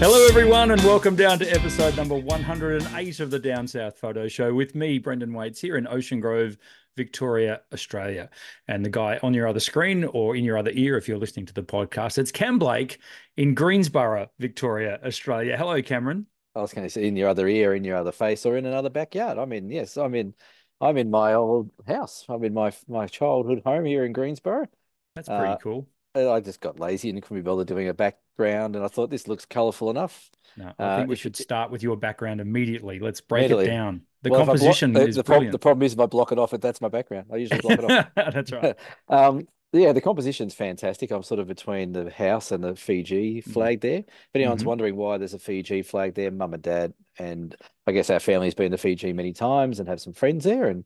Hello, everyone, and welcome down to episode number 108 of the Down South Photo Show with me, Brendan Waites, here in Ocean Grove, Victoria, Australia. And the guy on your other screen or in your other ear, if you're listening to the podcast, it's Cam Blake in Greensborough, Victoria, Australia. Hello, Cameron. I was going to say in your other ear, in your other face, or in another backyard. I mean, yes, I'm in, I'm in my old house. I'm in my my childhood home here in Greensborough. That's pretty Uh, cool. I just got lazy and couldn't be bothered doing a background, and I thought this looks colourful enough. No, I uh, think we if- should start with your background immediately. Let's break Immediately. it down. The Well, block- composition the, is the, brilliant. the problem is if I block it off, it that's my background. I usually block it off. That's right. Um, yeah, the composition's fantastic. I'm sort of between the house and the Fiji Mm-hmm. flag there. If anyone's Mhm. wondering why there's a Fiji flag there, mum and dad, and I guess our family's been to Fiji many times and have some friends there, and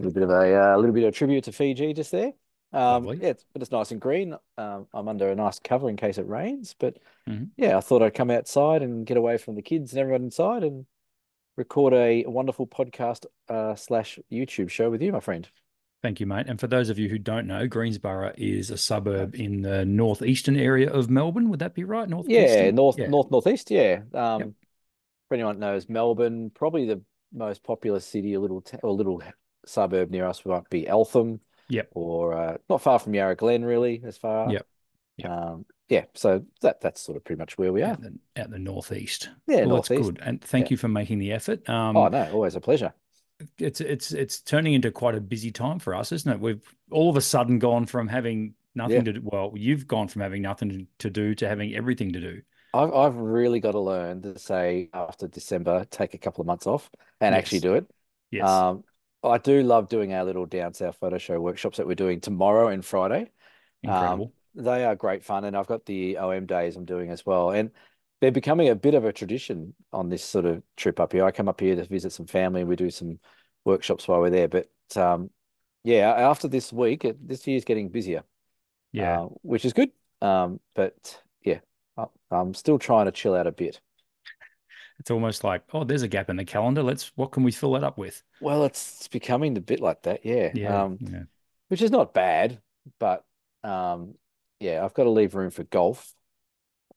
a little bit of a uh, little bit of a tribute to Fiji just there. Um, yeah, it's, but it's nice and green. Um, I'm under a nice cover in case it rains, but Mhm. yeah, I thought I'd come outside and get away from the kids and everyone inside and record a wonderful podcast uh, slash YouTube show with you, my friend. Thank you, mate. And for those of you who don't know, Greensborough is a suburb in the northeastern area of Melbourne. Would that be right? North. Yeah, north, Yeah. north, northeast. Yeah. Um, Yep. for anyone that knows Melbourne, probably the most populous city, a little t or little suburb near us might be Eltham. Yep. Or uh, not far from Yarra Glen, really, as far. Yep. Yep. Um, yeah. So that that's sort of pretty much where we are. Out the, out the northeast. Yeah, well, that's good. And thank Yeah. you for making the effort. Um, Oh no, always a pleasure. it's it's it's turning into quite a busy time for us, isn't it? We've all of a sudden gone from having nothing to do. Well, you've gone from having nothing to- do to having everything to do. I've I've really got to learn to say after December, take a couple of months off and actually do it. Yes. Um, I do love doing our little down south photo show workshops that we're doing tomorrow and Friday. Incredible. Um, they are great fun, and I've got the OM days I'm doing as well, and they're becoming a bit of a tradition on this sort of trip up here. I come up here to visit some family, and we do some workshops while we're there. But um, yeah, after this week, it, this year's getting busier, yeah. uh, which is good. Um, but yeah, I, I'm still trying to chill out a bit. It's almost like, oh, there's a gap in the calendar. Let's what can we fill that up with? Well, it's, it's becoming a bit like that, yeah. Yeah. Um, yeah. which is not bad, but um, yeah, I've got to leave room for golf,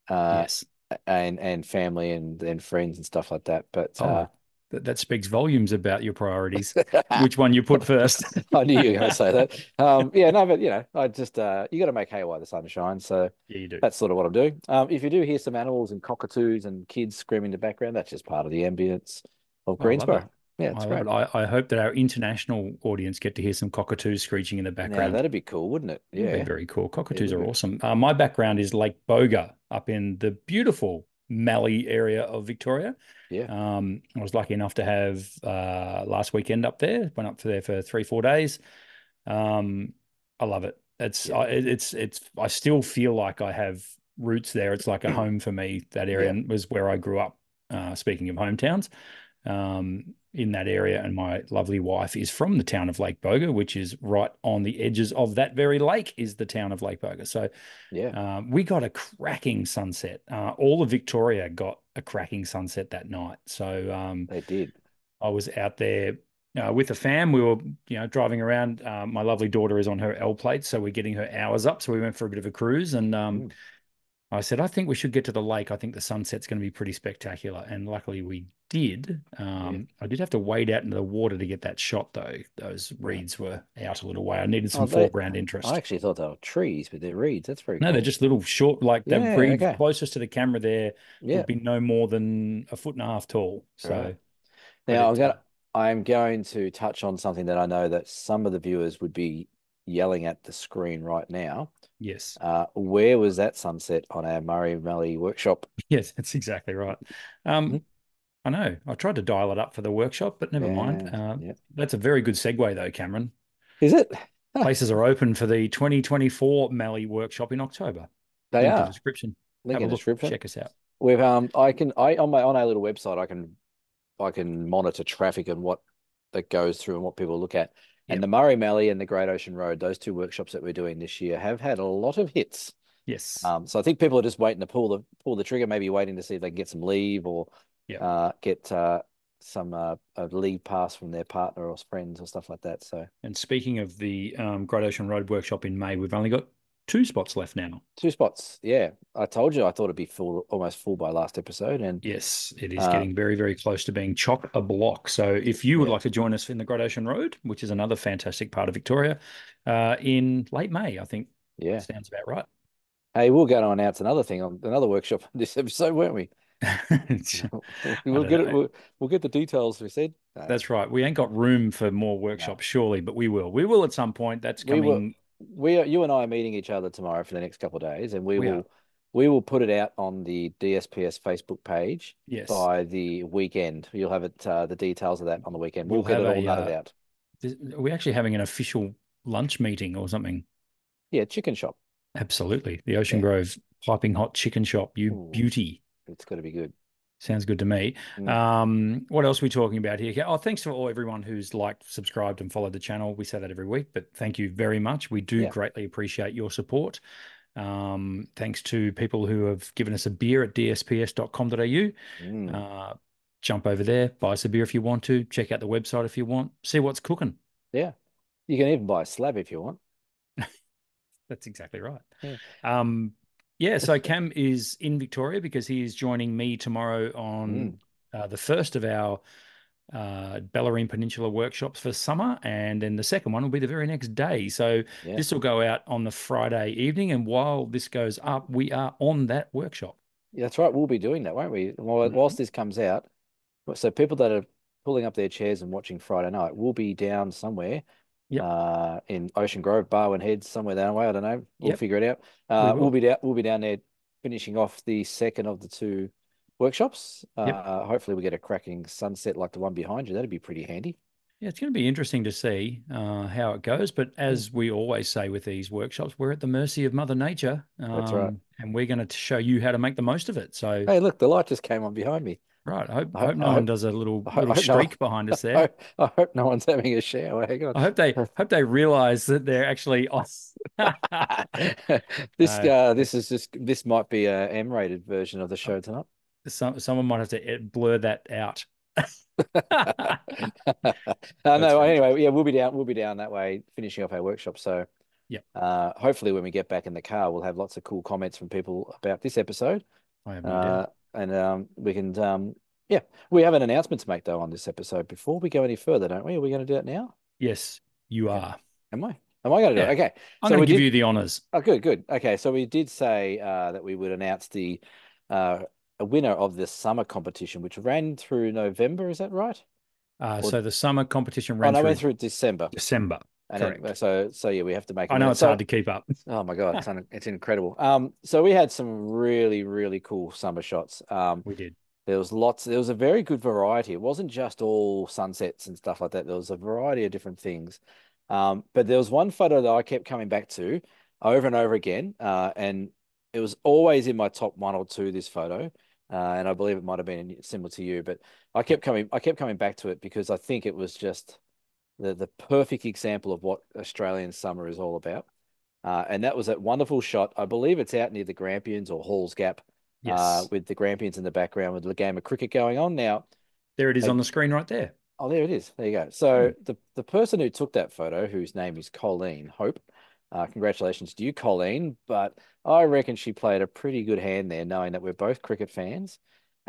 uh, yes. and and family and and friends and stuff like that. But Oh, uh, that, that speaks volumes about your priorities. Which one you put first? I knew you were going to say that. Um, yeah, no, but you know, I just uh, you got to make hay while the sun shines. So yeah, you do. that's sort of what I'm doing. Um, if you do hear some animals and cockatoos and kids screaming in the background, that's just part of the ambience of I Greensborough. Yeah, it's I, great. I, I hope that our international audience get to hear some cockatoos screeching in the Now background. that'd be cool, wouldn't it? Yeah. very cool. Cockatoos would are awesome. Uh, my background is Lake Boga up in the beautiful Mallee area of Victoria. Yeah. Um, I was lucky enough to have uh, last weekend up there. Went up there for three, four days. Um, I love it. It's Yeah. I, it's it's. I still feel like I have roots there. It's like a home for me. That area Yeah. and was where I grew up. Uh, speaking of hometowns, um, in that area, and my lovely wife is from the town of Lake Boga, which is right on the edges of that very lake. Is the town of Lake Boga. So Yeah. um, we got a cracking sunset. Uh, all of Victoria got a cracking sunset that night. So um, They did. I was out there uh, with the fam. We were, you know, driving around. Uh, my lovely daughter is on her L plate, so we're getting her hours up. So we went for a bit of a cruise, and um, Mm. I said, I think we should get to the lake. I think the sunset's going to be pretty spectacular, and luckily we did. Um, I did have to wade out into the water to get that shot, though. Those reeds were out a little way. I needed some Oh, they- foreground interest. I actually thought they were trees, but they're reeds. That's very No, cool. they're just little short, like the Yeah, reed okay. closest to the camera there yeah. would be no more than a foot and a half tall. So Right. Now I'm I'm going to touch on something that I know that some of the viewers would be yelling at the screen right now. Yes, Uh, where was that sunset on our Murray Valley workshop? yes, that's exactly right. Um, Mhm. I know I tried to dial it up for the workshop, but never mind. Uh, yeah. that's a very good segue, though, Cameron. Is it? Places are open for the 2024 Mallee workshop in October. They Link are. description. Link Have a in the look. description. Check us out. We've um I can I on my on our little website I can I can monitor traffic and what that goes through and what people look at. And the Murray Mallee and the Great Ocean Road, those two workshops that we're doing this year have had a lot of hits. Yes. Um, so I think people are just waiting to pull the pull the trigger, maybe waiting to see if they can get some leave or Yeah. uh, get uh, some uh, a leave pass from their partner or friends or stuff like that. So And speaking of the um, Great Ocean Road workshop in May, we've only got two spots left now. Two spots. Yeah. I told you I thought it'd be full, almost full by last episode. And Yes, it is Uh, getting very, very close to being chock a block. So if you would Yeah. like to join us in the Great Ocean Road, which is another fantastic part of Victoria, uh, in late May, I think yeah. sounds about right. Hey, we're going to announce another thing on another workshop on this episode, weren't we? We'll get it. We'll, we'll get the details. We said. No, That's right. We ain't got room for more workshops, surely, but we will. We will at some point. That's coming. We are, you and I are meeting each other tomorrow for the next couple of days, and we, We are. will we will put it out on the DSPS Facebook page Yes. by the weekend. You'll have it uh, the details of that on the weekend. We'll, We'll get it all a, nutted uh, out. Is- Are we actually having an official lunch meeting or something? Yeah, chicken shop. Absolutely. The Ocean Yeah. Grove piping hot chicken shop. You Ooh. beauty. It's got to be good. Sounds good to me. Mm. Um, what else are we talking about here? Oh, thanks for all everyone who's liked, subscribed, and followed the channel. We say that every week, but thank you very much. We do Yeah. greatly appreciate your support. Um, thanks to people who have given us a beer at dsps.com.au. Mm. Uh, jump over there, buy us a beer if you want to. Check out the website if you want. See what's cooking. yeah, you can even buy a slab if you want. That's exactly right. Yeah. Um, yeah. So Cam is in Victoria because he is joining me tomorrow on Mm. uh, the first of our uh, Bellarine Peninsula workshops for summer, and then the second one will be the very next day. So Yeah. this will go out on the Friday evening, and while this goes up, we are on that workshop. Yeah, that's right. We'll be doing that, won't we? While, Mhm. whilst this comes out, so people that are pulling up their chairs and watching Friday night will be down somewhere. Yep. Uh, in Ocean Grove, Barwon Heads, somewhere that way. I don't know. We'll Yep. figure it out. Uh, will. we'll be down. We'll be down there finishing off the second of the two workshops. Yep. Uh, hopefully, we get a cracking sunset like the one behind you. That'd be pretty handy. Yeah, it's going to be interesting to see uh, how it goes. But Hmm. as we always say with these workshops, we're at the mercy of Mother Nature. That's right. um, And we're going to show you how to make the most of it. So, Hey, look, the light just came on behind me. Right, I hope, I I hope- no I one hope- does a little, little I hope no streak behind us I, there. I hope no one's having a shower. Hang on. I hope they hope they realize that they're actually on. this No. uh, this is just this might be a M-rated version of the show tonight. Some someone might have to blur that out. uh, no, anyway, yeah, we'll be down. We'll be down that way, finishing off our workshop. So, Yep. Uh, hopefully, when we get back in the car, we'll have lots of cool comments from people about this episode. I have no idea. And um, we can, um, yeah, we have an announcement to make though on this episode. Before we go any further, don't we? Are we going to do it now? Yes, you are. Am I? Am I going to do Yeah. it? Okay. I'm So going we to give did- you the honors. Oh, good, good. Okay, so we did say uh, that we would announce the uh, a winner of the summer competition, which ran through November. Is that right? Uh, Or- so the summer competition Oh, ran no, through went through December. December. And correct. so, so yeah, we have to make. I know it's So- hard to keep up. Oh my God, it's un- it's incredible. Um, so we had some really, really cool summer shots. Um, We did. there was lots. There was a very good variety. It wasn't just all sunsets and stuff like that. There was a variety of different things. Um, but there was one photo that I kept coming back to over and over again, uh, and it was always in my top one or two. This photo, uh, and I believe it might have been similar to you, but I kept coming. I kept coming back to it because I think it was just the the perfect example of what Australian summer is all about. Uh, and that was that wonderful shot. I believe it's out near the Grampians or Halls Gap, Yes. uh, with the Grampians in the background with the game of cricket going on. Now, there it is on the screen right there. oh, there it is. There you go. So the the person who took that photo, whose name is Colleen Hope, uh, congratulations to you, Colleen. But I reckon she played a pretty good hand there, knowing that we're both cricket fans.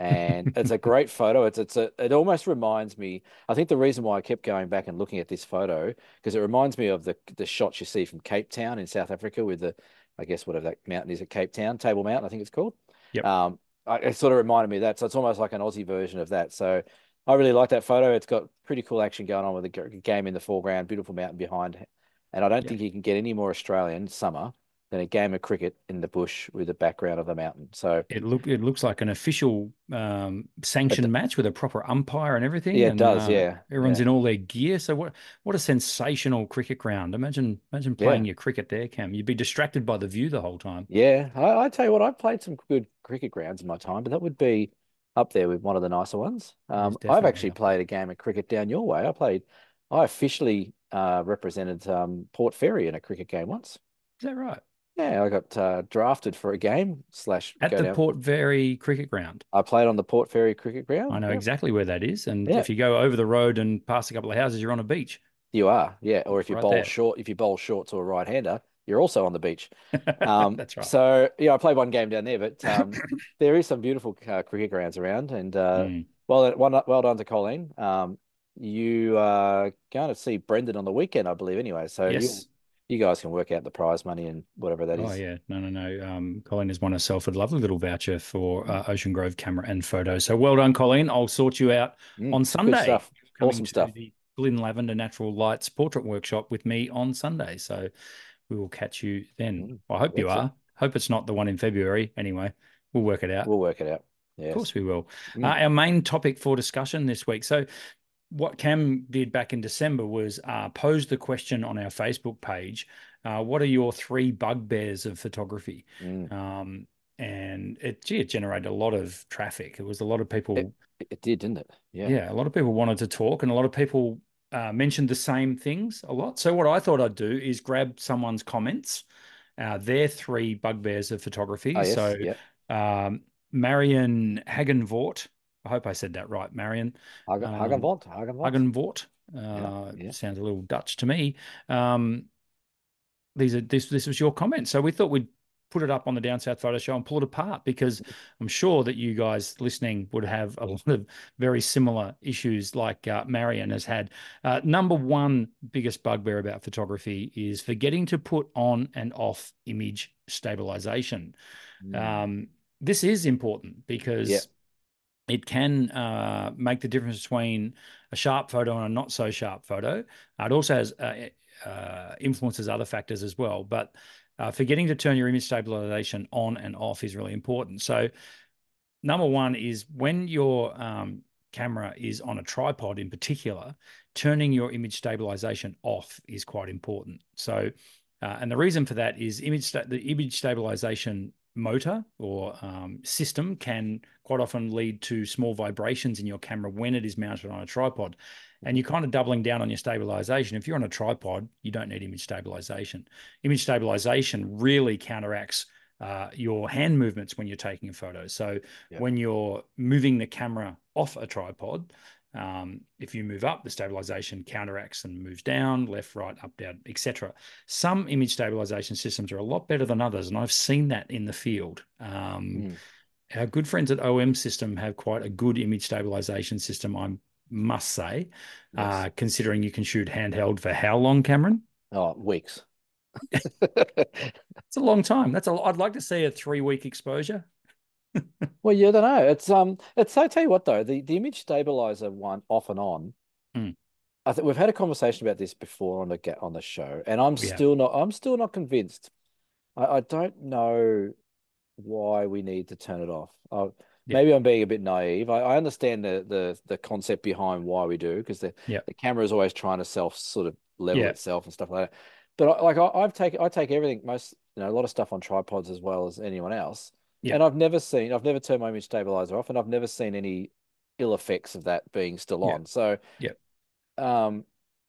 And it's a great photo. It's it's a it almost reminds me. I think the reason why I kept going back and looking at this photo because it reminds me of the the shots you see from Cape Town in South Africa with the I guess whatever that mountain is at Cape Town, Table Mountain, I think it's called. Yep. Um, I, it sort of reminded me of that. So it's almost like an Aussie version of that. So I really like that photo. It's got pretty cool action going on with the game in the foreground, beautiful mountain behind. And I don't Yeah. think you can get any more Australian summer than a game of cricket in the bush with the background of the mountain. So It look it looks like an official um, sanctioned match with a proper umpire and everything. Yeah, it and, does, uh, yeah, everyone's yeah. in all their gear. So what what a sensational cricket ground! Imagine imagine Yeah. playing your cricket there, Cam. You'd be distracted by the view the whole time. yeah, I, I tell you what, I've played some good cricket grounds in my time, but that would be up there with one of the nicer ones. Um, I've actually played a game of cricket down your way. I played, I officially uh, represented um, Port Fairy in a cricket game once. Is that right? Yeah, I got uh, drafted for a game slash At the down. Port Fairy Cricket Ground. I played on the Port Fairy cricket ground. I know Yep. exactly where that is. And Yeah. if you go over the road and past a couple of houses, you're on a beach. You are, yeah. Or if you Right bowl there. short, if you bowl short to a right hander, you're also on the beach. Um, That's right. So yeah, I played one game down there, but um, there is some beautiful uh, cricket grounds around, and uh, Mm. well, well, well done to Colleen. Um, you are going to see Brendan on the weekend, I believe, anyway. So Yes. You guys can work out the prize money and whatever that Oh is. yeah, no, no, no. Um, Colleen has won herself a lovely little voucher for uh, Ocean Grove camera and photo. So well done, Colleen. I'll sort you out Mm, on Sunday. stuff. Awesome stuff. the Glyn Lavender Natural Lights Portrait Workshop with me on Sunday. So we will catch you then. Mm, Well, I hope you are. Hope it's not the one in February. Anyway, we'll work it out. We'll work it out. Of course we will. Mm. Uh, our main topic for discussion this week. So, what Cam did back in December was uh, pose the question on our Facebook page uh, What are your three bugbears of photography? Mm. Um, and it, gee, it generated a lot of traffic. It was a lot of people, It, it did, didn't it? Yeah. yeah, a lot of people wanted to talk, and a lot of people uh, mentioned the same things a lot. So, what I thought I'd do is grab someone's comments, uh, their three bugbears of photography. Oh, yes. So, Yeah. um, Marion Hagenvort. I hope I said that right, Marion. Hagen, Um. Hagenvort. Uh, yeah. Sounds a little Dutch to me. Um, these are this this was your comment, so we thought we'd put it up on the Down South Photo Show and pull it apart because I'm sure that you guys listening would have a lot of very similar issues like uh, Marion has had. Uh, number one biggest bugbear about photography is forgetting to put on and off image stabilization. Mm. Um, this is important because Yeah. It can uh, make the difference between a sharp photo and a not so sharp photo. Uh, it also has uh, uh, influences other factors as well, but uh, forgetting to turn your image stabilization on and off is really important. So, number one is when your um, camera is on a tripod in particular, turning your image stabilization off is quite important. So, uh, and the reason for that is image sta- the image stabilization motor or um, system can quite often lead to small vibrations in your camera when it is mounted on a tripod. And you're kind of doubling down on your stabilization. If you're on a tripod, you don't need image stabilization. Image stabilization really counteracts uh, your hand movements when you're taking a photo. So Yep. when you're moving the camera off a tripod, um, if you move up, the stabilization counteracts and moves down, left, right, up, down, etc. Some image stabilization systems are a lot better than others, and I've seen that in the field. Um, Mm. Our good friends at OM System have quite a good image stabilization system, I must say, Yes. uh, considering you can shoot handheld for how long, Cameron? Oh, weeks. It's a long time. That's a. I'd like to see a three-week exposure. Well, yeah, I don't know. It's um, it's I tell you what though, the the image stabilizer one off and on. Mm. I think we've had a conversation about this before on the get on the show, and I'm have. still not. I'm still not convinced. I, I don't know why we need to turn it off. Uh, Yeah. maybe I'm being a bit naive. I, I understand the the the concept behind why we do because the Yeah. the camera is always trying to self sort of level Yeah. itself and stuff like that. But I, like I, I've taken I take everything most you know a lot of stuff on tripods as well as anyone else. Yeah. And I've never seen, I've never turned my image stabilizer off, and I've never seen any ill effects of that being still Yeah. on. So, Yeah. um,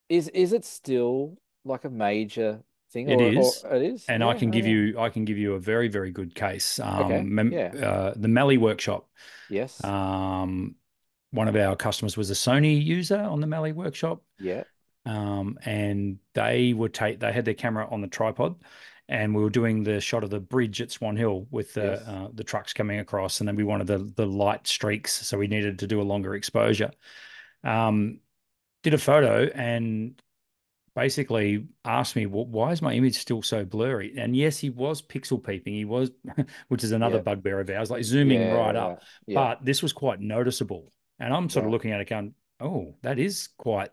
is is it still like a major thing? It or, or is. it is, And I Yeah, can give okay. you, I can give you a very, very good case. Okay, Um, mem- yeah. uh, the Mallee Workshop. Yes, Um, one of our customers was a Sony user on the Mallee Workshop. yeah, um, and they would take they had their camera on the tripod and we were doing the shot of the bridge at Swan Hill with the Yes. uh, the trucks coming across and then we wanted the the light streaks so we needed to do a longer exposure um, did a photo and basically asked me well, why is my image still so blurry and yes he was pixel peeping he was which is another Yeah. bugbear of ours like zooming yeah, right up yeah, but this was quite noticeable. And I'm sort of looking at it going, oh, that is quite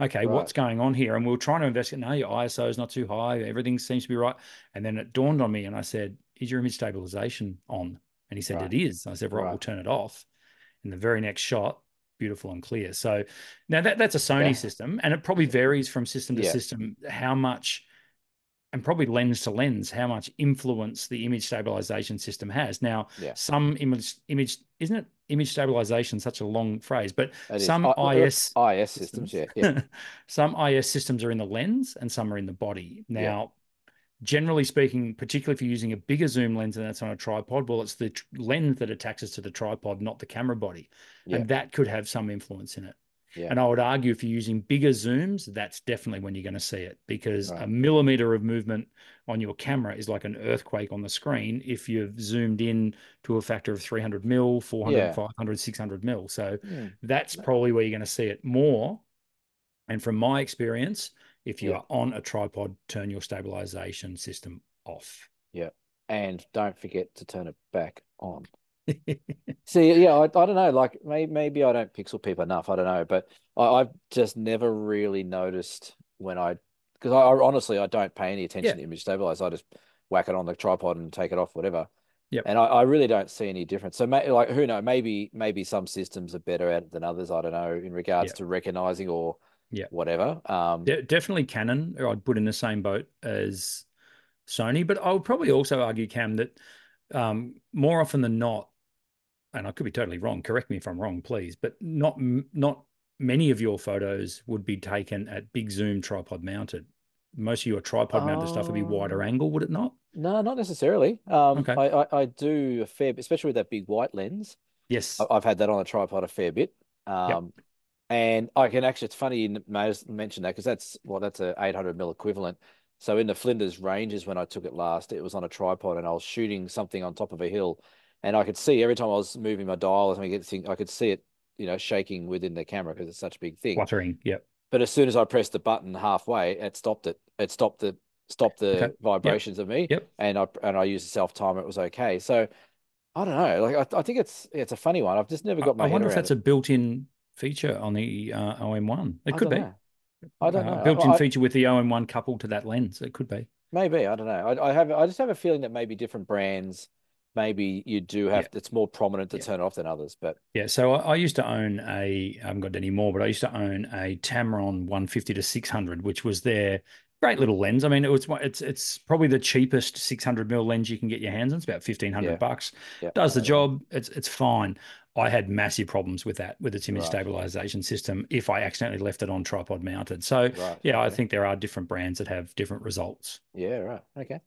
okay. Right. What's going on here? And we are trying to investigate. No, your ISO is not too high. Everything seems to be right. And then it dawned on me, and I said, "Is your image stabilization on?" And he said, Right. "It is." I said, "Right, we'll turn it off." In the very next shot, beautiful and clear. So now that that's a Sony Yeah. system, and it probably varies from system to Yeah. system how much and probably lens to lens how much influence the image stabilization system has. Now, Yeah. some image image isn't it image stabilization such a long phrase, but some I- IS IS systems, yeah, yeah, some IS systems are in the lens and some are in the body. Now, generally speaking, particularly if you're using a bigger zoom lens and that's on a tripod, well, it's the tr- lens that attaches to the tripod, not the camera body, and that could have some influence in it. Yeah. And I would argue if you're using bigger zooms, that's definitely when you're going to see it because Right. a millimeter of movement on your camera is like an earthquake on the screen if you've zoomed in to a factor of 300 mil, 400, Yeah. 500, 600 mil. So Hmm. that's probably where you're going to see it more. And from my experience, if you Yeah. are on a tripod, turn your stabilization system off. Yeah. And don't forget to turn it back on. See, yeah, I, I don't know. Like maybe maybe I don't pixel peep enough. I don't know, but I, I've just never really noticed when I because I, I honestly I don't pay any attention Yeah. to image stabilize. I just whack it on the tripod and take it off, whatever. Yeah. And I, I really don't see any difference. So may, like who knows? Maybe maybe some systems are better at it than others. I don't know in regards Yep. to recognizing or yeah, whatever. Um, De- definitely Canon, I'd put in the same boat as Sony. But I would probably also argue, Cam, that um, more often than not, and I could be totally wrong. Correct me if I'm wrong, please. But not not many of your photos would be taken at big zoom tripod mounted. Most of your tripod mounted stuff would be wider Oh. angle, would it not? no, not necessarily. Um, Okay. I, I I do a fair, bit, especially with that big white lens. Yes. I've had that on a tripod a fair bit. Um, and I can actually, it's funny you may mention that because that's well, that's a 800 mil equivalent. So in the Flinders Ranges, when I took it last, it was on a tripod and I was shooting something on top of a hill, and I could see every time I was moving my dial or something, I could see it, you know, shaking within the camera because it's such a big thing. Fluttering. Yep. But as soon as I pressed the button halfway, it stopped it. It stopped the stopped the Okay. vibrations of me, Yep. and I and I used a self timer. It was okay. So I don't know. Like I, I think it's it's a funny one. I've just never got my I wonder if that's it. a built-in feature on the uh, OM1. It I could be. know. I don't Uh, know. built-in I- feature with the OM1 coupled to that lens. It could be. Maybe I don't know. I, I have I just have a feeling that maybe different brands, maybe you do have it's more prominent to Yeah. turn off than others. But Yeah, so I, I used to own a, I haven't got any more, but I used to own a Tamron 150 to 600, which was their great little lens. I mean, it was it's it's probably the cheapest 600 mil lens you can get your hands on. It's about 1500 Yeah. bucks. yeah, Does the know that one. job. It's it's fine. I had massive problems with that with its image Right. stabilization system if I accidentally left it on tripod mounted. So Right. yeah, I think there are different brands that have different results. Yeah. Right. Okay.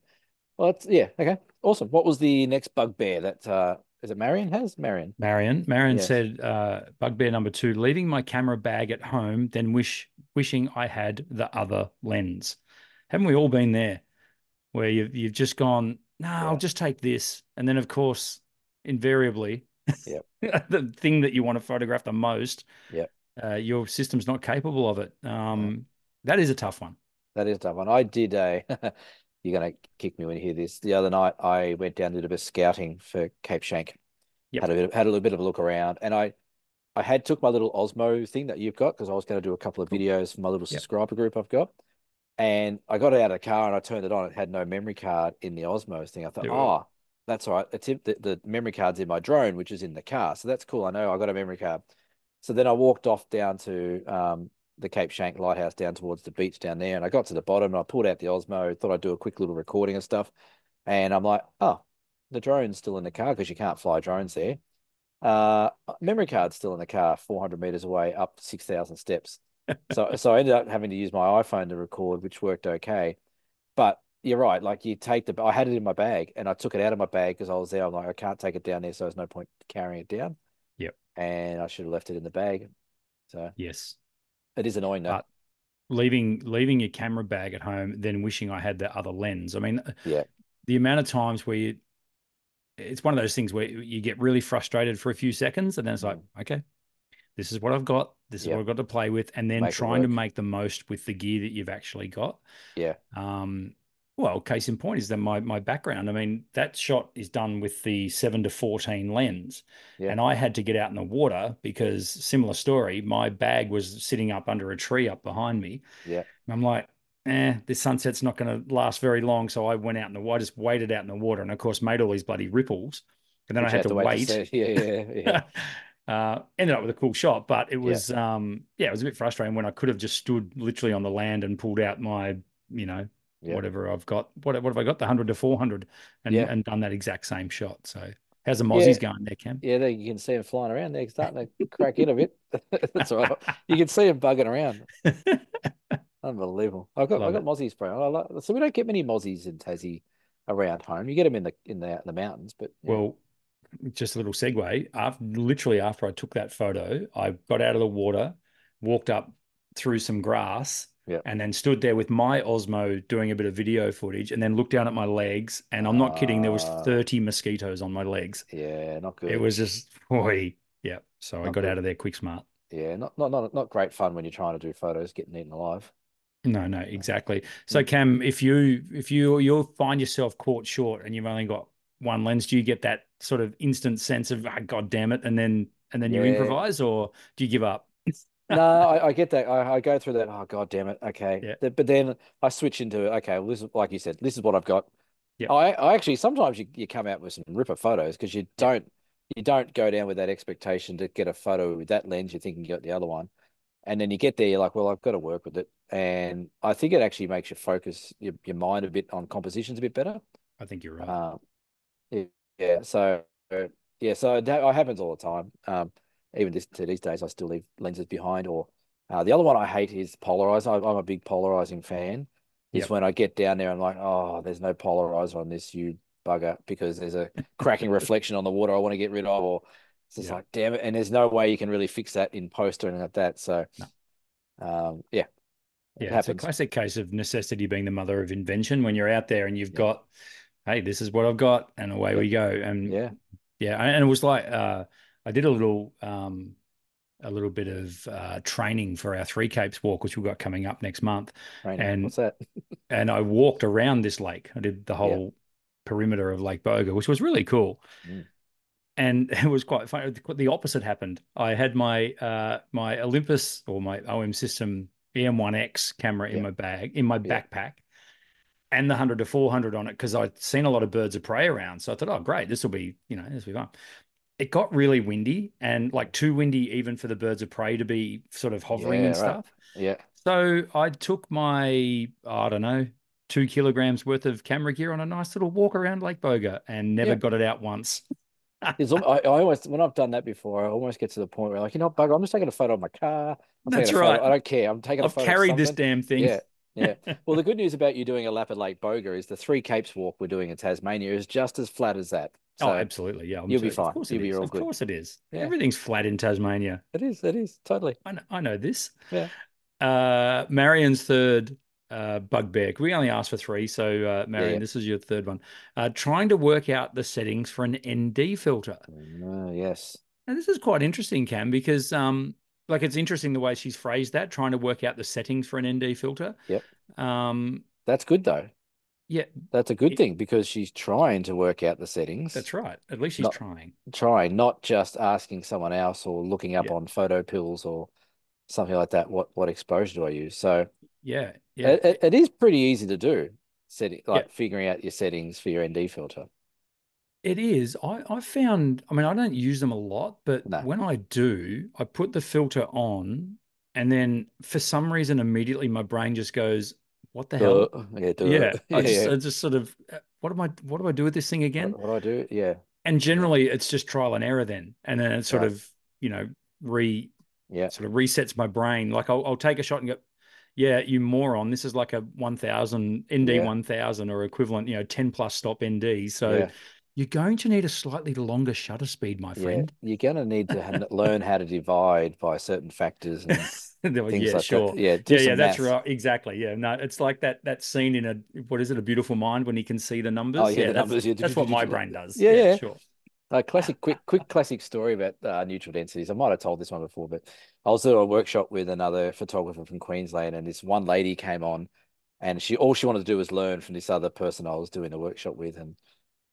Well, it's, yeah. Okay. Awesome. What was the next bugbear that uh is it Marion has Marion? Marion. Marion Yes. said, uh, bugbear number two, leaving my camera bag at home, then wish wishing I had the other lens. Haven't we all been there? Where you've you've just gone, no, I'll just take this. And then of course, invariably, Yep. the thing that you want to photograph the most, Yep. uh, your system's not capable of it. Um, that is a tough one. That is a tough one. I did a. You're gonna kick me when you hear this. The other night, I went down to a bit of scouting for Cape Schanck. Yep. Had a bit, of, had a little bit of a look around, and I, I had took my little Osmo thing that you've got because I was going to do a couple of videos for my little Yep. subscriber group I've got, and I got it out of the car and I turned it on. It had no memory card in the Osmo thing. I thought, Yeah. oh, that's all right. It's in, the, the memory card's in my drone, which is in the car, so that's cool. I know I got a memory card. So then I walked off down to um, the Cape Schanck Lighthouse down towards the beach down there. And I got to the bottom and I pulled out the Osmo, thought I'd do a quick little recording and stuff. And I'm like, oh, the drone's still in the car because you can't fly drones there. Uh, memory card's still in the car, 400 meters away, up 6,000 steps. So, so I ended up having to use my iPhone to record, which worked okay. But you're right. Like you take the, I had it in my bag and I took it out of my bag because I was there. I'm like, I can't take it down there. So there's no point carrying it down. Yep. And I should have left it in the bag. So Yes. It is annoying though. But leaving leaving your camera bag at home, then wishing I had the other lens. I mean, Yeah. the amount of times where you, it's one of those things where you get really frustrated for a few seconds, and then it's like, Mm. okay, this is what I've got. This is what I've got to play with, and then Make trying to make the most with the gear that you've actually got. Yeah. Um, well, case in point is that my my background. I mean, that shot is done with the seven to fourteen lens, Yeah. and I had to get out in the water because similar story. My bag was sitting up under a tree up behind me. Yeah. And I'm like, eh, this sunset's not going to last very long. So I went out in the water, just waited out in the water, and of course made all these bloody ripples. And then Which I you had to wait wait. see. Yeah, yeah, yeah. uh, ended up with a cool shot, but it was um yeah, it was a bit frustrating when I could have just stood literally on the land and pulled out my you know Yeah. whatever I've got. What what have I got? The hundred to four hundred, and Yeah. and done that exact same shot. So how's the Mozzies Yeah. going there, Cam? Yeah, there you can see them flying around. They're starting to crack in a bit. That's all right. You can see them bugging around. Unbelievable. I've got Love I've got mozzies, bro. I like, so we don't get many mozzies in Tassie around home. You get them in the in the in the mountains, but. Well, just a little segue. After literally after I took that photo, I got out of the water, walked up through some grass Yeah. and then stood there with my Osmo doing a bit of video footage and then looked down at my legs. And I'm not kidding, there was Ah. 30 mosquitoes on my legs. Yeah, not good. It was just, boy, yeah. So I got good. out of there quick smart. yeah, not not not not great fun when you're trying to do photos, getting eaten alive. No, no, exactly. So Mm. Cam, if you if you you'll find yourself caught short and you've only got one lens, do you get that sort of instant sense of ah, God damn it, and then and then you Yeah. improvise, or do you give up? No, I, I get that. I, I go through that. Oh, God damn it. Okay. Yeah. But then I switch into, okay, well, this is like you said, this is what I've got. Yeah. I, I actually sometimes you, you come out with some ripper photos because you don't you don't go down with that expectation to get a photo with that lens. You're thinking you got the other one. And then you get there, you're like, well, I've got to work with it. And I think it actually makes you focus your, your mind a bit on compositions a bit better. I think you're right. Um, yeah, yeah. So yeah, so that happens all the time. Um, even this to these days, I still leave lenses behind. Or uh, the other one I hate is polarizer. I, I'm a big polarizing fan. Is Yep. when I get down there, I'm like, oh, there's no polarizer on this, you bugger, because there's a cracking reflection on the water I want to get rid of, or it's just Yeah. like, damn it. And there's no way you can really fix that in post or anything like that. So, um, yeah, it yeah, it's a classic case of necessity being the mother of invention. When you're out there and you've got, hey, this is what I've got, and away Yeah. we go. And Yeah, Yeah, and it was like uh, I did a little um, a little bit of uh, training for our Three Capes walk, which we've got coming up next month. Rainy. And- What's that? And I walked around this lake. I did the whole perimeter of Lake Boga, which was really cool. Mm. And it was quite funny. The opposite happened. I had my uh, my Olympus or my OM system EM1X camera in my bag, in my backpack, and the 100 to 400 on it because I'd seen a lot of birds of prey around. So I thought, oh, great, this will be, you know, this will be fun. It got really windy and like too windy even for the birds of prey to be sort of hovering Yeah, and right. stuff. Yeah, So I took my, I don't know, two kilograms worth of camera gear on a nice little walk around Lake Boga and never Yeah. got it out once. I, I always, when I've done that before, I almost get to the point where, like, you know, bugger, I'm just taking a photo of my car. I'm That's a photo- right. I don't care. I'm taking I've photo. carried this damn thing. Yeah, yeah. Well, the good news about you doing a lap at Lake Boga is the Three Capes walk we're doing in Tasmania is just as flat as that. oh, absolutely. Yeah. I'm you'll be fine. Of course You'll be all Of good. course it is. Yeah. Everything's flat in Tasmania. it is, it is totally. I know, I know this. Yeah. Uh, Marion's third uh, bugbear. We only asked for three, so uh, Marion, yeah. this is your third one. Uh, trying to work out the settings for an ND filter. Uh, yes. And this is quite interesting, Cam, because um, like it's interesting the way she's phrased that, trying to work out the settings for an ND filter. Yep. Um, That's good though. yeah, That's a good It- thing because she's trying to work out the settings. that's right. At least she's Not- trying. Trying, not just asking someone else or looking up Yeah. on photo pills or something like that. What what exposure do I use? So Yeah, yeah. It, it, is pretty easy to do, setting like Yeah. figuring out your settings for your ND filter. It is. I, I found, I mean, I don't use them a lot, but No. when I do, I put the filter on, and then for some reason, immediately my brain just goes, What the hell? Duh. Yeah. Yeah. I just, yeah. I just sort of, uh, what am I, what do I do with this thing again? What, what do I do? Yeah, And generally, it's just trial and error then. And then it sort Right. of, you know, re, yeah, sort of resets my brain. Like I'll, I'll take a shot and go, yeah, you moron. This is like a 1000 ND Yeah. 1000 or equivalent, you know, 10 plus stop ND. So yeah, you're going to need a slightly longer shutter speed, my friend. yeah. You're gonna need to learn how to divide by certain factors and things yeah, like sure. that. Yeah, Yeah, yeah, that's right. Exactly. Yeah, no, it's like that that scene in a what is it, a beautiful mind when he can see the numbers. Oh, yeah, the that's, numbers, yeah. that's what my brain does. Yeah, yeah. sure. A classic, quick, quick classic story about uh, neutral densities. I might have told this one before, but I was at a workshop with another photographer from Queensland, and this one lady came on, and she all she wanted to do was learn from this other person I was doing the workshop with, and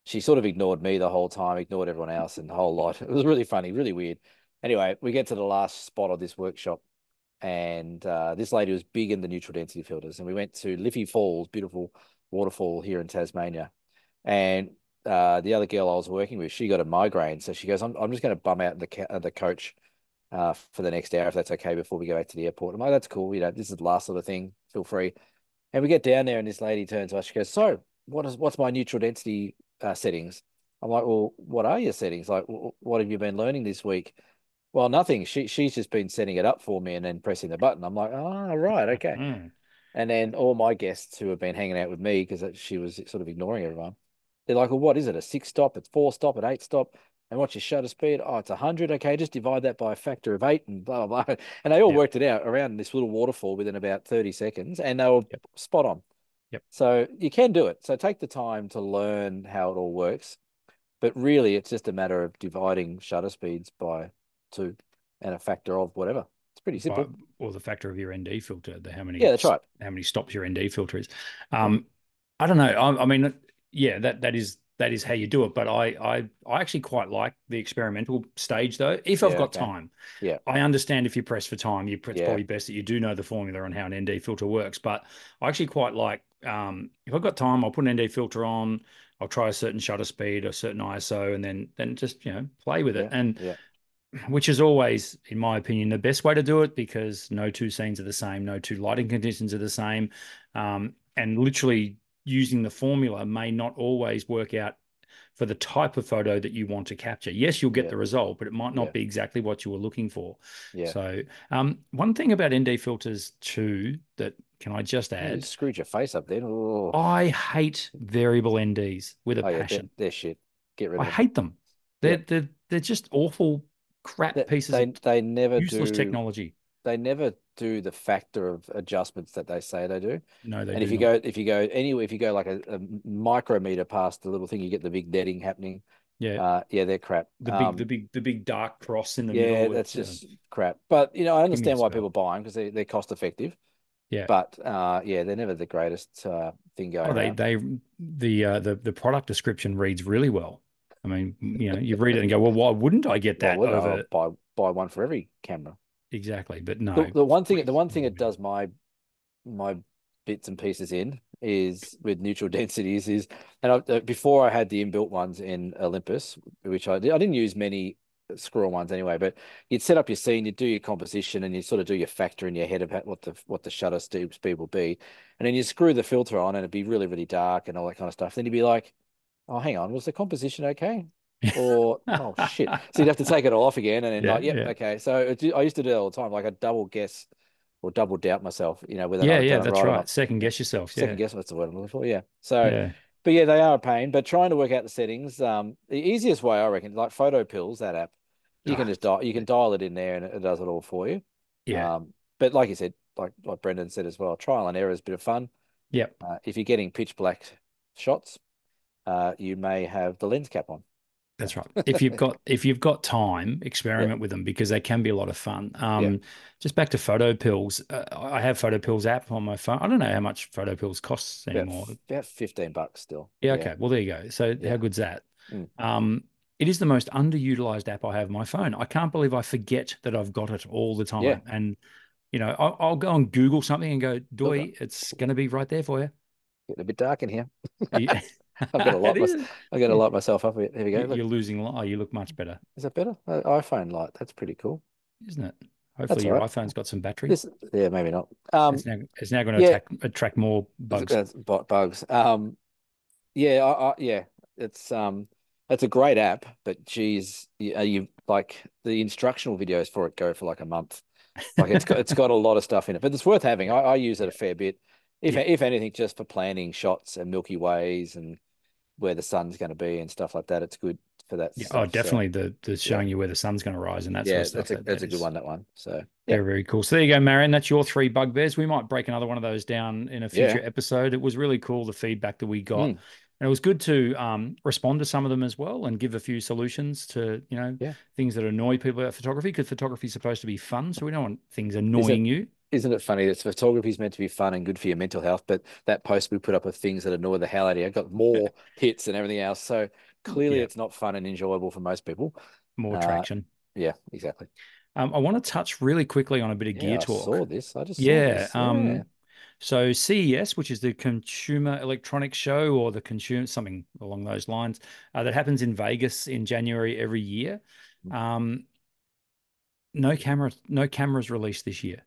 she sort of ignored me the whole time, ignored everyone else, and the whole lot. It was really funny, really weird. Anyway, we get to the last spot of this workshop, and uh, this lady was big in the neutral density filters, and we went to Liffey Falls, beautiful waterfall here in Tasmania, and uh, the other girl I was working with, she got a migraine, so she goes, "I'm I'm just going to bum out the the coach uh, for the next hour if that's okay before we go back to the airport." I'm like, "That's cool, you know, this is the last sort of thing. Feel free." And we get down there, and this lady turns to us. She goes, "So, what is what's my neutral density uh, settings?" I'm like, "Well, what are your settings? Like, what have you been learning this week?" Well, nothing. She she's just been setting it up for me and then pressing the button. I'm like, "Oh, right, okay." Mm. And then all my guests who have been hanging out with me because she was sort of ignoring everyone, they're like, "Well, what is it? A six stop? It's four stop? An eight stop?" And what's your shutter speed? Oh, it's 100. Okay, just divide that by a factor of eight and blah, blah, blah. And they all Yep. worked it out around this little waterfall within about 30 seconds and they were Yep. spot on. Yep. So you can do it. So take the time to learn how it all works. But really, it's just a matter of dividing shutter speeds by two and a factor of whatever. It's pretty simple. By- or the factor of your ND filter, the how many Yeah, that's right. how many stops your ND filter is. Um, I don't know. I, I mean, yeah, that that is that is how you do it. But I I I actually quite like the experimental stage though. If I've Yeah, got okay. time, Yeah. I understand if you press for time, you it's Yeah. probably best that you do know the formula on how an ND filter works. But I actually quite like um, if I've got time, I'll put an ND filter on. I'll try a certain shutter speed, a certain ISO, and then then just you know play with it. Yeah, And yeah. which is always, in my opinion, the best way to do it because no two scenes are the same, no two lighting conditions are the same. Um, and literally using the formula may not always work out for the type of photo that you want to capture. Yes, you'll get Yeah. the result, but it might not Yeah. be exactly what you were looking for. Yeah. So, um, one thing about ND filters too that can I just Yeah, you add? screwed your face up then. Oh, I hate variable NDs with a oh yeah, they're, passion. they're shit. Get rid I of them. I hate them. They're they're they're just awful crap They, pieces they, they never useless do technology. They never do the factor of adjustments that they say they do. No, they and if you not. go if you go anywhere, if you go like a, a micrometer past the little thing, you get the big netting happening. Yeah, Uh, yeah, they're crap. the big, Um, the big, the big dark cross in the yeah, middle. Yeah, that's uh, just crap. But you know, I understand why people buy them because they they're cost effective. Yeah. But uh, yeah, they're never the greatest uh, thing going oh, they, around. they, the, uh, the, the product description reads really well. I mean, you know, you read it and go, well, why wouldn't I get that I? over? I'll buy buy one for every camera. Exactly, but no. The, the one thing, the one thing it does my my bits and pieces in is with neutral densities is, and I, uh, before I had the inbuilt ones in Olympus, which I did, I didn't use many screw ones anyway, but you'd set up your scene, you'd do your composition, and you sort of do your factor in your head about what the what the shutter speed speed will be, and then you screw the filter on, and it'd be really really dark and all that kind of stuff. Then you'd be like, oh, hang on, was the composition okay? Or oh shit, so you'd have to take it all off again, and then Yeah, like, yep, yeah. okay. So it, I used to do it all the time, like I double guess or double doubt myself, you know, whether yeah, yeah, that's right right. Second guess yourself. Second Yeah, guess, what's the word I'm looking for? Yeah. So, yeah, but yeah, they are a pain. But trying to work out the settings, um, the easiest way I reckon, like Photo Pills, that app, you can Ah, just dial, you can dial it in there, and it, it does it all for you. yeah, Um, but like you said, like like Brendan said as well, trial and error is a bit of fun. Yep. Uh, if you're getting pitch black shots, uh, you may have the lens cap on. That's right. If you've got if you've got time, experiment with them because they can be a lot of fun. Um, just back to photo pills. Uh, I have photo pills app on my phone. I don't know how much photo pills costs anymore. about 15 bucks still. Yeah, okay. Well, there you go. So Yeah. how good's that? Mm. Um, it is the most underutilized app I have on my phone. I can't believe I forget that I've got it all the time. Yeah. And you know, I'll, I'll go and Google something and go, "Doy, Okay. it's going to be right there for you." Getting a bit dark in here. I've got a lot. I'm going to light myself up a. Here we go. You- Look, You're losing light. Oh, you look much better, is that better? Uh, iPhone light. That's pretty cool. isn't it? Hopefully, all your right. iPhone's got some battery. This, yeah, maybe not. Um, it's now it's now going to yeah. attack, attract more bugs. That's bu- bugs. Um, yeah, I, I, yeah, it's um, it's a great app, but geez, you, you like the instructional videos for it go for like a month. Like it's got it's got a lot of stuff in it, but it's worth having. I, I use it a fair bit, if Yeah. if anything, just for planning shots and Milky Ways and where the sun's going to be and stuff like that. It's good for that. Yeah, stuff. oh, So, definitely the the showing you where the sun's going to rise and that yeah, sort of stuff. that's a That- that's that a good is one. That one. So yeah, Very, very cool. So there you go, Marion. That's your three bugbears. We might break another one of those down in a Yeah. future episode. It was really cool the feedback that we got. Mm. And it was good to um, respond to some of them as well and give a few solutions to, you know, Yeah. things that annoy people about photography because photography is supposed to be fun. So we don't want things annoying you. Isn't it funny that photography is meant to be fun and good for your mental health, but that post we put up of things that annoy the hell out of you got more hits than everything else. So clearly, Yeah. it's not fun and enjoyable for most people. More Uh, traction. Yeah, exactly. Um, I want to touch really quickly on a bit of Yeah, gear I talk. saw this. I just saw Yeah, this. um, Yeah. So CES, which is the Consumer Electronics Show or the consumer something along those lines, uh, that happens in Vegas in January every year. Mhm. Um, no camera, no cameras released this year.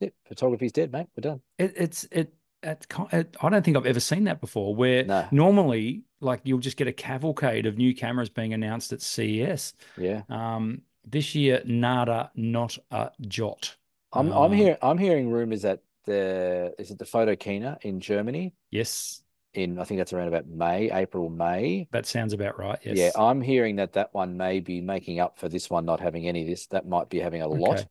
Yeah, photography's dead, mate. We're done. It, it's it. At, I don't think I've ever seen that before. Where No. normally, like you'll just get a cavalcade of new cameras being announced at CES. Yeah, Um, this year, nada, not a jot. I'm I'm Uh, hearing I'm hearing rumors that the is it the Photokina in Germany Yes, in I think that's around about May, April, May. That sounds about right. Yes. Yeah, I'm hearing that that one may be making up for this one not having any of this. That might be having a lot.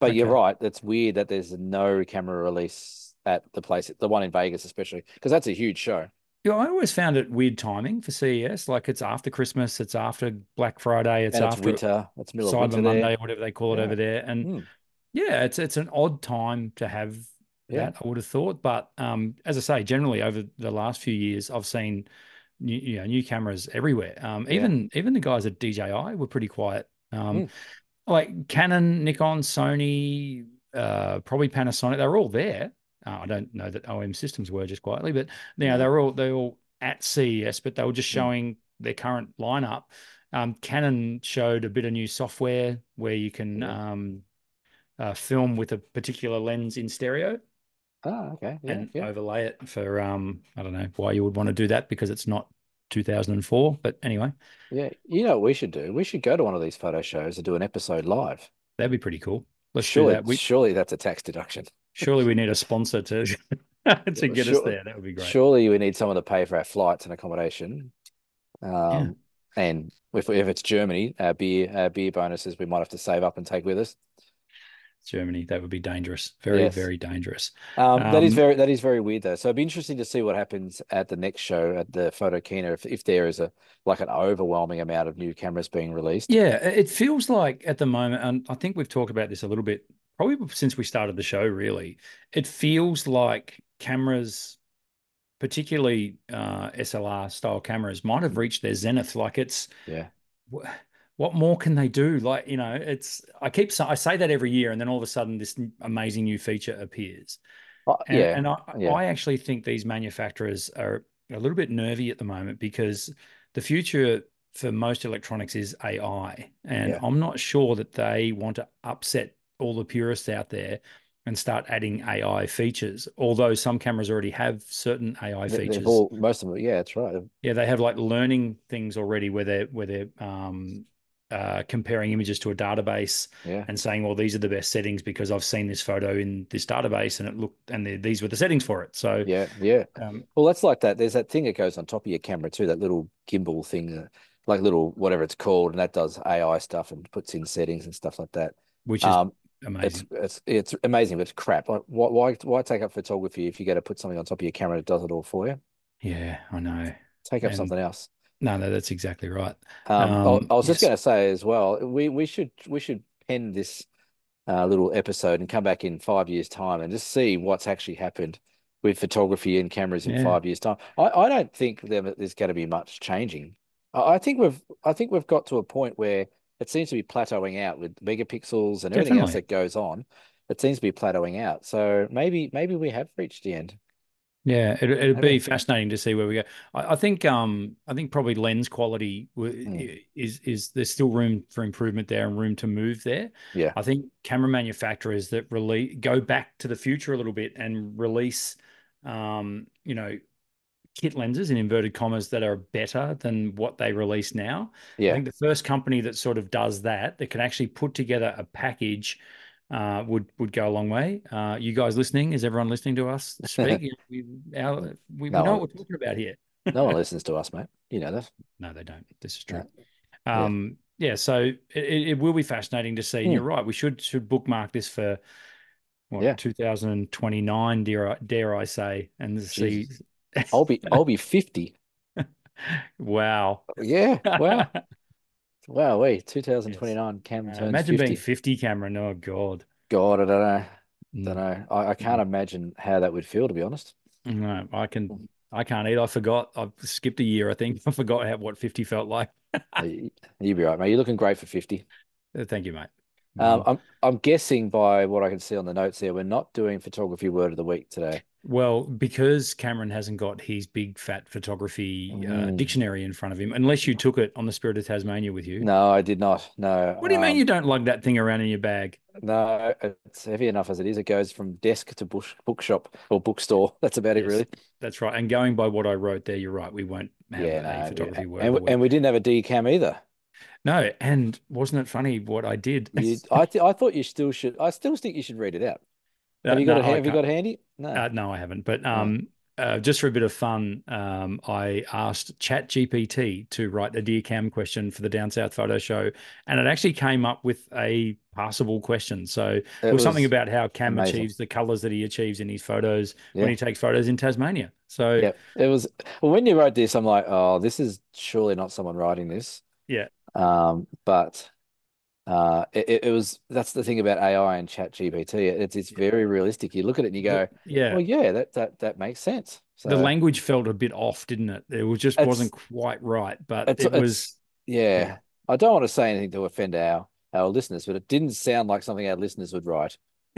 Okay. But you're right. That's weird that there's no camera release at the place, the one in Vegas especially, because that's a huge show. Yeah, I always found it weird timing for CES. Like it's after Christmas, it's after Black Friday, it's it's after winter. It's middle Cyber winter Monday, there. whatever they call it Yeah. over there. And Hmm. yeah, it's it's an odd time to have Yeah. that, I would have thought. But um, as I say, generally over the last few years, I've seen new, you know, new cameras everywhere. Um, Yeah. even even the guys at DJI were pretty quiet. Um, Hmm. Like Canon, Nikon, Sony, uh, probably Panasonic, they were all there. Uh, I don't know that OM Systems were just quietly, but you know, Yeah. they were all they were all at CES, but they were just showing their current lineup. Um, Canon showed a bit of new software where you can um, uh, film with a particular lens in stereo Ah, okay. Yeah, and yeah. overlay it for um, I don't know why you would want to do that because it's not 2004, but anyway, Yeah. You know what we should do? We should go to one of these photo shows and do an episode live. that'd be pretty cool. Let's surely, do that. We surely that's a tax deduction. surely we need a sponsor to to get us there. That would be great. Surely we need someone to pay for our flights and accommodation. Um, and if, if it's Germany, our beer uh, beer bonuses we might have to save up and take with us. Germany, that would be dangerous. Very, Yes. very dangerous. Um, that is Um, very that is very weird though. So it'd be interesting to see what happens at the next show at the Photokina if if there is a like an overwhelming amount of new cameras being released. Yeah, it feels like at the moment, and I think we've talked about this a little bit, probably since we started the show, really. It feels like cameras, particularly uh, SLR style cameras, might have reached their zenith. Like it's, Yeah. Wh- what more can they do? Like, you know, it's, I keep, I say that every year, and then all of a sudden this amazing new feature appears. Uh, And, yeah. and I, yeah. I actually think these manufacturers are a little bit nervy at the moment because the future for most electronics is AI. And Yeah. I'm not sure that they want to upset all the purists out there and start adding AI features. Although some cameras already have certain AI They- features. all most of them. Yeah, that's right. Yeah, they have like learning things already where they're where they're um, uh, comparing images to a database Yeah. and saying, well, these are the best settings because I've seen this photo in this database and it looked and the- these were the settings for it. So Yeah. Yeah. um, Well, that's like that. There's that thing that goes on top of your camera too, that little gimbal thing, uh, like little whatever it's called, and that does AI stuff and puts in settings and stuff like that. which is Um, it's amazing. it's it's amazing, but it's crap. Like, why why why take up photography if you got to put something on top of your camera that does it all for you? Yeah, I know. Take up And- something else. No, no, that's exactly right. Um, I- Um, I was just going to say as well, we we should we should pen this uh, little episode and come back in five years' time and just see what's actually happened with photography and cameras in Yeah. five years' time. I, I don't think there's going to be much changing. I, I think we've I think we've got to a point where it seems to be plateauing out with megapixels and everything else that goes on. It seems to be plateauing out. So maybe maybe we have reached the end. Yeah, it, it'd be fascinating to see where we go. I, I think, um, I think probably lens quality w- Mm. is is there's still room for improvement there and room to move there. Yeah. I think camera manufacturers that release go back to the future a little bit and release, um, you know, kit lenses in inverted commas that are better than what they release now. Yeah. I think the first company that sort of does that, that can actually put together a package, uh, would would go a long way. Uh, you guys listening? Is everyone listening to us speak? we, our, we, we No know one- what we're talking about here. No one listens to us, mate. You know that. No, they don't. This is true. Yeah. Um, yeah. So it, it will be fascinating to see. And Hmm. you're right. We should should bookmark this for what Yeah. 2029, dare I, dare I say, and see. I'll be I'll be 50. wow. Yeah. Wow. Wow, wait, 2029 Cam Uh, turns imagine 50. being 50, Cameron. Oh God. God, I don't know. Mm. Don't know. I, I can't imagine how that would feel, to be honest. No, I can. I can't eat. I forgot. I've skipped a year. I think I forgot how, what 50 felt like. You- You'll be right, mate. You're looking great for 50. Uh, Thank you, mate. Um, I'm I'm guessing by what I can see on the notes there, we're not doing photography word of the week today. Well, because Cameron hasn't got his big fat photography uh, Mm. dictionary in front of him, unless you took it on the Spirit of Tasmania with you. No, I did not. No. What do you mean um, you don't lug that thing around in your bag? No, it's heavy enough as it is. It goes from desk to bush bookshop or bookstore. That's about it, really. That's right. And going by what I wrote there, you're right. We won't have Yeah, a no, photography yeah. word. And, of the we- week. and we didn't have a D cam either. No, and wasn't it funny what I did? You, I th I thought you still should. I still think you should read it out. Uh, Have you no, got a, I have you got a handy? No. Uh, no, I haven't. But um, uh, just for a bit of fun, um, I asked ChatGPT to write a Dear Cam question for the Down South Photo Show, and it actually came up with a passable question. So it, It was, something about how Cam amazing. achieves the colors that he achieves in his photos when he takes photos in Tasmania. So Yeah, it was. Well, when you wrote this, I'm like, oh, this is surely not someone writing this. Yeah. Um, but uh, it, it- was. That's the thing about AI and Chat GPT. It's it's very realistic. You look at it and you go, yeah, well, yeah, that that that makes sense. the language felt a bit off, didn't it? It was just wasn't quite right, but it's it it's was. yeah. I don't want to say anything to offend our our listeners, but it didn't sound like something our listeners would write.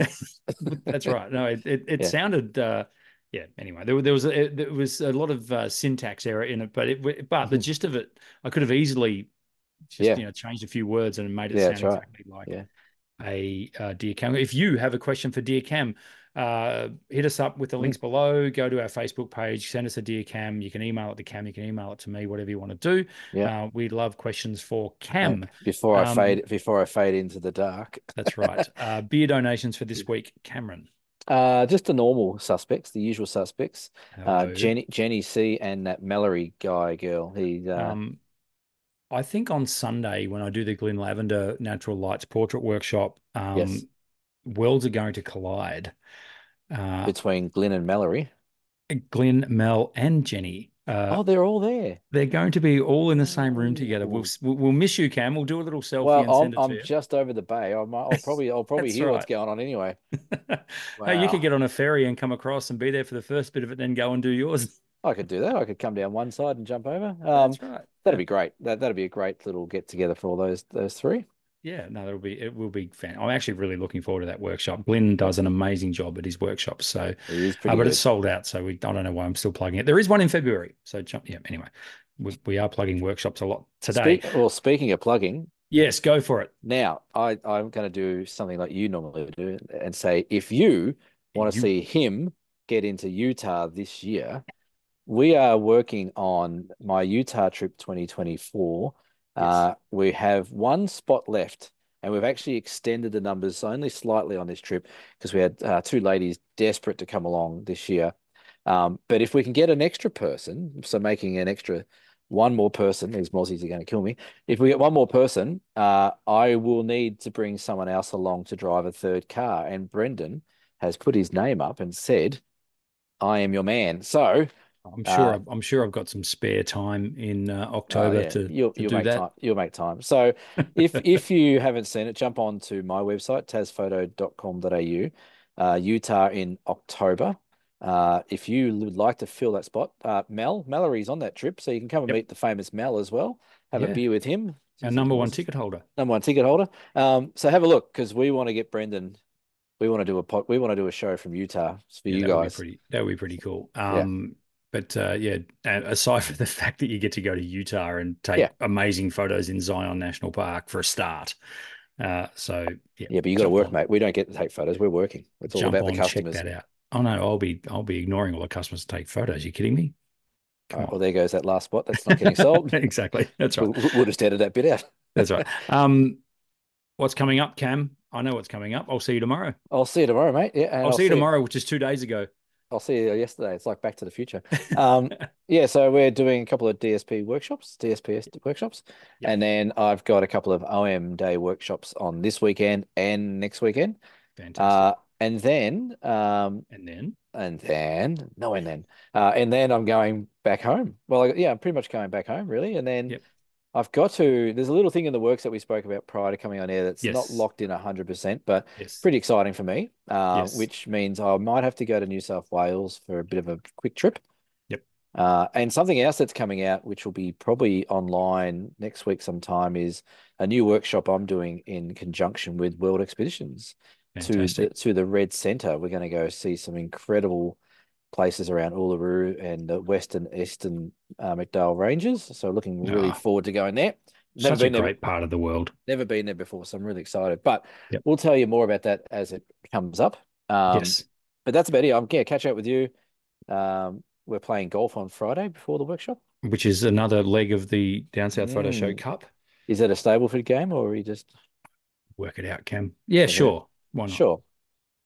That's right. No, it it, it Yeah. sounded. Uh, yeah. Anyway, there, there was a, there was a lot of uh, syntax error in it, but it but the Mhm. gist of it, I could have easily just Yeah. you know changed a few words and made it Yeah, sound right. exactly like Yeah. a uh, Dear Cam. If you have a question for Dear Cam, uh, hit us up with the links below. Go to our Facebook page, send us a Dear Cam. You can email it to Cam. You can email it to me. Whatever you want to do. Yeah. Uh, we love questions for Cam. before I Um, fade before I fade into the dark. That's right. Uh, beer donations for this week, Cameron. Uh, just the normal suspects, the usual suspects. Uh, Jenny, Jenny C, and that Mallory guy girl. He, uh, Um, I think on Sunday when I do the Glenn Lavender Natural Lights Portrait Workshop, um, Yes. worlds are going to collide. Uh, between Glenn and Mallory. Glenn, Mel, and Jenny. Uh, oh, they're all there. they're going to be all in the same room together. We'll, we'll we'll miss you, Cam. We'll do a little selfie Well, I'm I'm just over the bay. I might, I'll probably I'll probably hear what's going on anyway. Hey, you could get on a ferry and come across and be there for the first bit of it, then go and do yours. I could do that. I could come down one side and jump over. Um, That's right. That'd be great. That that'd be a great little get together for all those those three. Yeah, no, that'll be it. Will be fan. I'm actually really looking forward to that workshop. Glenn does an amazing job at his workshops, so It is uh, but good. it's sold out. So we I don't know why I'm still plugging it. There is one in February, so jump. Yeah, anyway, we, we are plugging workshops a lot today. Speak, well, speaking of plugging, Yes, go for it. now I I'm going to do something like you normally would do and say if you want to see him get into Utah this year, we are working on my Utah trip 2024. Uh, we have one spot left, and we've actually extended the numbers only slightly on this trip because we had uh, two ladies desperate to come along this year. Um, but if we can get an extra person, so making an extra one more person, these Mozzies are going to kill me. If we get one more person, uh, I will need to bring someone else along to drive a third car. And Brendan has put his name up and said, I am your man. So I'm sure. Uh, I've, I'm sure I've got some spare time in uh, Oh, October yeah. to, you'll to you'll do make that. time. You'll make time. So if if you haven't seen it, jump on to my website, tasphoto.com.au, uh, Utah in October. Uh, if you would like to fill that spot, uh, Mel, Mallory's on that trip, so you can come and Yep. meet the famous Mel as well. Have Yeah. a beer with him. Our number one ticket holder. number one ticket holder. Um, so have a look because we want to get Brendan. We want to do a pot. We want to do a show from Utah for Yeah, you that would guys. pretty. That would be pretty cool. Um, but uh, yeah, aside from the fact that you get to go to Utah and take Yeah. amazing photos in Zion National Park for a start, uh, so yeah, Yeah, but you got to work, on- mate. We don't get to take photos. We're working. It's all jump about the on, check customers. that out. Oh no, I'll be I'll be ignoring all the customers to take photos. you kidding me? Right, well, there goes that last spot. That's not getting sold. exactly. That's right. We'll, we'll just edit that bit out. That's right. Um, what's coming up, Cam? I know what's coming up. I'll see you tomorrow. I'll see you tomorrow, mate. Yeah, and I'll, see you tomorrow, which is two days ago. I'll see you yesterday. It's like Back to the Future. Um, yeah, so we're doing a couple of DSP workshops, DSPS workshops, Yep. and then I've got a couple of OM day workshops on this weekend and next weekend. Fantastic. Uh, and then, um, and then and then, no, and then, uh, and then I'm going back home. Well, I- yeah, I'm pretty much going back home, really. And then Yep. I've got to, there's a little thing in the works that we spoke about prior to coming on air that's not locked in 100%, but yes, pretty exciting for me, uh, Yes. which means I might have to go to New South Wales for a bit of a quick trip. Yep. Uh, and something else that's coming out, which will be probably online next week sometime, is a new workshop I'm doing in conjunction with World Expeditions to the, to the Red Centre. We're going to go see some incredible places around Uluru and the western eastern uh, MacDonnell Ranges. So looking really Ah. forward to going there. Never Such a been there, great part of the world. never been there before, so I'm really excited. But Yep. we'll tell you more about that as it comes up. Um, yes, But that's about it. I'm yeah, catch up with you. Um, we're playing golf on Friday before the workshop. which is another leg of the Down South Photo Show Mm. Cup. Is that a Stableford game or are you just Work it out, Cam. Yeah, Okay. sure. Why not? sure?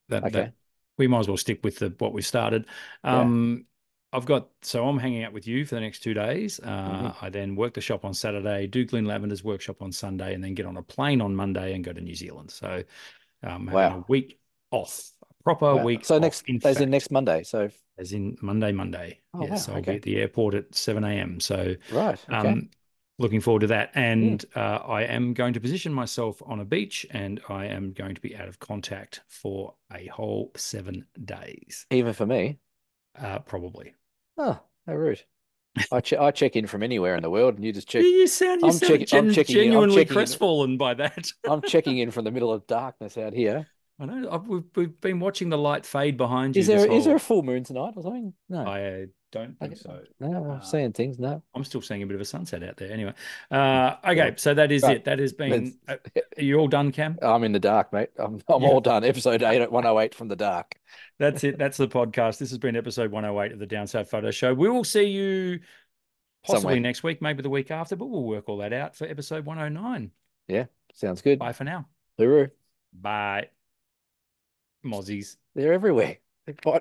That, Okay. that we might as well stick with the what we started. Yeah. Um, I've got so I'm hanging out with you for the next two days. Uh, Mm-hmm. I then work the shop on Saturday, do Glenn Lavender's workshop on Sunday, and then get on a plane on Monday and go to New Zealand. So um, having a week off, a proper Wow. week. So off, next, in as in next Monday. So as in Monday, Monday. Oh, yes, wow, so I'll okay. be at the airport at seven a.m. So right, okay. um, looking forward to that. And uh, I am going to position myself on a beach, and I am going to be out of contact for a whole seven days, Even for me. uh, probably. Oh, how rude. I che I check in from anywhere in the world, and you just check. You sound, you I'm sound checking- I'm gen- checking in- I'm genuinely checking in. crestfallen by that. I'm checking in from the middle of darkness out here. I know. I've, we've, we've been watching the light fade behind you. Is there this is there a full moon tonight or something? No, I don't think Okay. so. no, I'm uh, seeing things. No, I'm still seeing a bit of a sunset out there. Anyway, uh, okay, so that is Right. it. That has been. Uh, are you all done, Cam? I'm in the dark, mate. I'm I'm Yeah. all done. Episode eight at 108 from the dark. That's it. That's the podcast. This has been episode 108 of the Down South Photo Show. We will see you possibly Somewhere. next week, maybe the week after, but we'll work all that out for episode 109. Yeah, Sounds good. Bye for now. Hooroo. Bye. Mozzies. They're everywhere. They bite